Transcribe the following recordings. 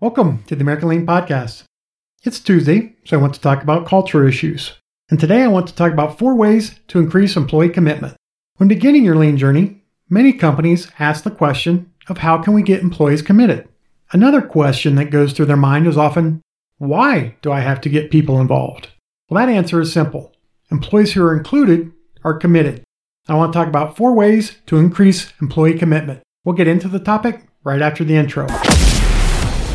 Welcome to the American Lean Podcast. It's Tuesday, so I want to talk about culture issues. And today I want to talk about four ways to increase employee commitment. When beginning your lean journey, many companies ask the question of how can we get employees committed? Another question that goes through their mind is often, why do I have to get people involved? Well, that answer is simple. Employees who are included are committed. I want to talk about four ways to increase employee commitment. We'll get into the topic right after the intro.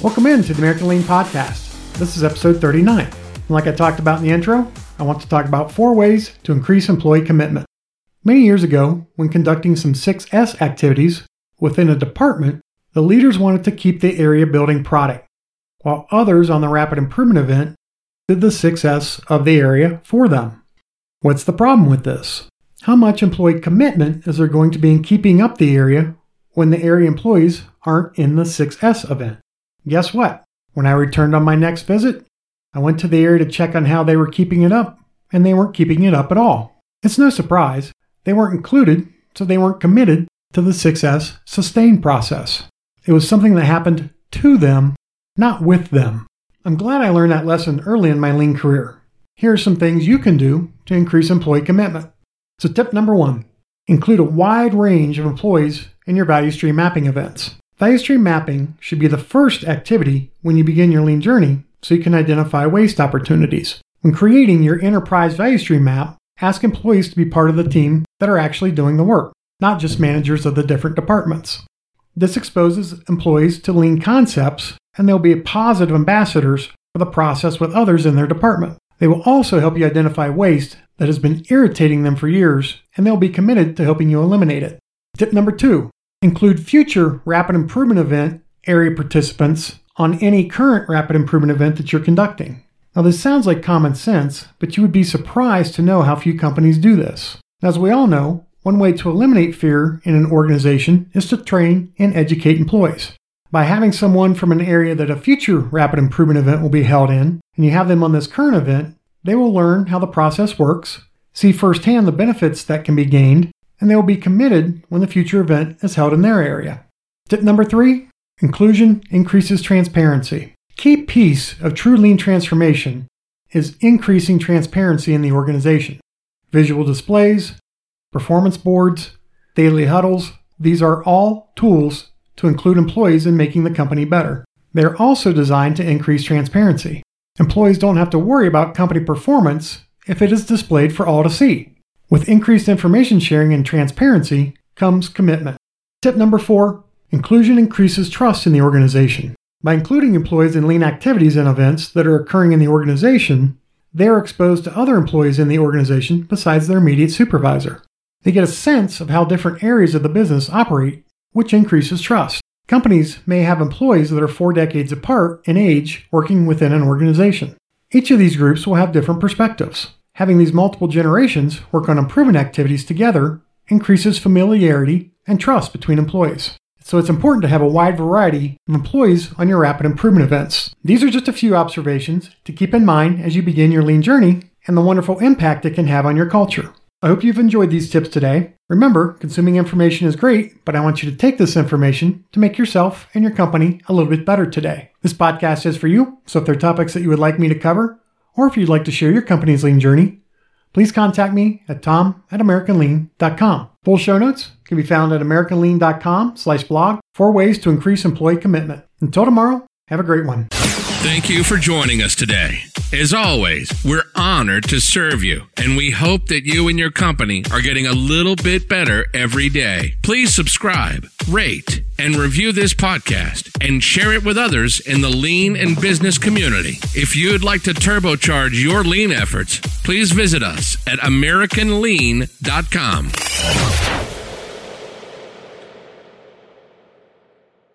Welcome in to the American Lean Podcast. This is episode 39. And like I talked about in the intro, I want to talk about four ways to increase employee commitment. Many years ago, when conducting some 6S activities within a department, the leaders wanted to keep the area building product, while others on the Rapid Improvement event did the 6S of the area for them. What's the problem with this? How much employee commitment is there going to be in keeping up the area when the area employees aren't in the 6S event? Guess what? When I returned on my next visit, I went to the area to check on how they were keeping it up, and they weren't keeping it up at all. It's no surprise. They weren't included, so they weren't committed to the 6S sustain process. It was something that happened to them, not with them. I'm glad I learned that lesson early in my lean career. Here are some things you can do to increase employee commitment. So, tip number one include a wide range of employees in your value stream mapping events. Value stream mapping should be the first activity when you begin your lean journey so you can identify waste opportunities. When creating your enterprise value stream map, ask employees to be part of the team that are actually doing the work, not just managers of the different departments. This exposes employees to lean concepts and they'll be positive ambassadors for the process with others in their department. They will also help you identify waste that has been irritating them for years and they'll be committed to helping you eliminate it. Tip number two Include future Rapid Improvement Event area participants on any current Rapid Improvement event that you're conducting. Now, this sounds like common sense, but you would be surprised to know how few companies do this. As we all know, one way to eliminate fear in an organization is to train and educate employees. By having someone from an area that a future Rapid Improvement event will be held in, and you have them on this current event, they will learn how the process works, see firsthand the benefits that can be gained, and they will be committed when the future event is held in their area. Tip number three inclusion increases transparency. Key piece of true lean transformation is increasing transparency in the organization. Visual displays, performance boards, daily huddles, these are all tools to include employees in making the company better. They are also designed to increase transparency. Employees don't have to worry about company performance if it is displayed for all to see. With increased information sharing and transparency comes commitment. Tip number four inclusion increases trust in the organization. By including employees in lean activities and events that are occurring in the organization, they are exposed to other employees in the organization besides their immediate supervisor. They get a sense of how different areas of the business operate, which increases trust. Companies may have employees that are four decades apart in age working within an organization. Each of these groups will have different perspectives. Having these multiple generations work on improvement activities together increases familiarity and trust between employees. So it's important to have a wide variety of employees on your rapid improvement events. These are just a few observations to keep in mind as you begin your lean journey and the wonderful impact it can have on your culture. I hope you've enjoyed these tips today. Remember, consuming information is great, but I want you to take this information to make yourself and your company a little bit better today. This podcast is for you, so if there are topics that you would like me to cover, or if you'd like to share your company's lean journey, please contact me at tom at americanlean.com. Full show notes can be found at americanlean.com slash blog for ways to increase employee commitment. Until tomorrow, have a great one. Thank you for joining us today. As always, we're honored to serve you, and we hope that you and your company are getting a little bit better every day. Please subscribe, rate, and review this podcast and share it with others in the lean and business community. If you'd like to turbocharge your lean efforts, please visit us at AmericanLean.com.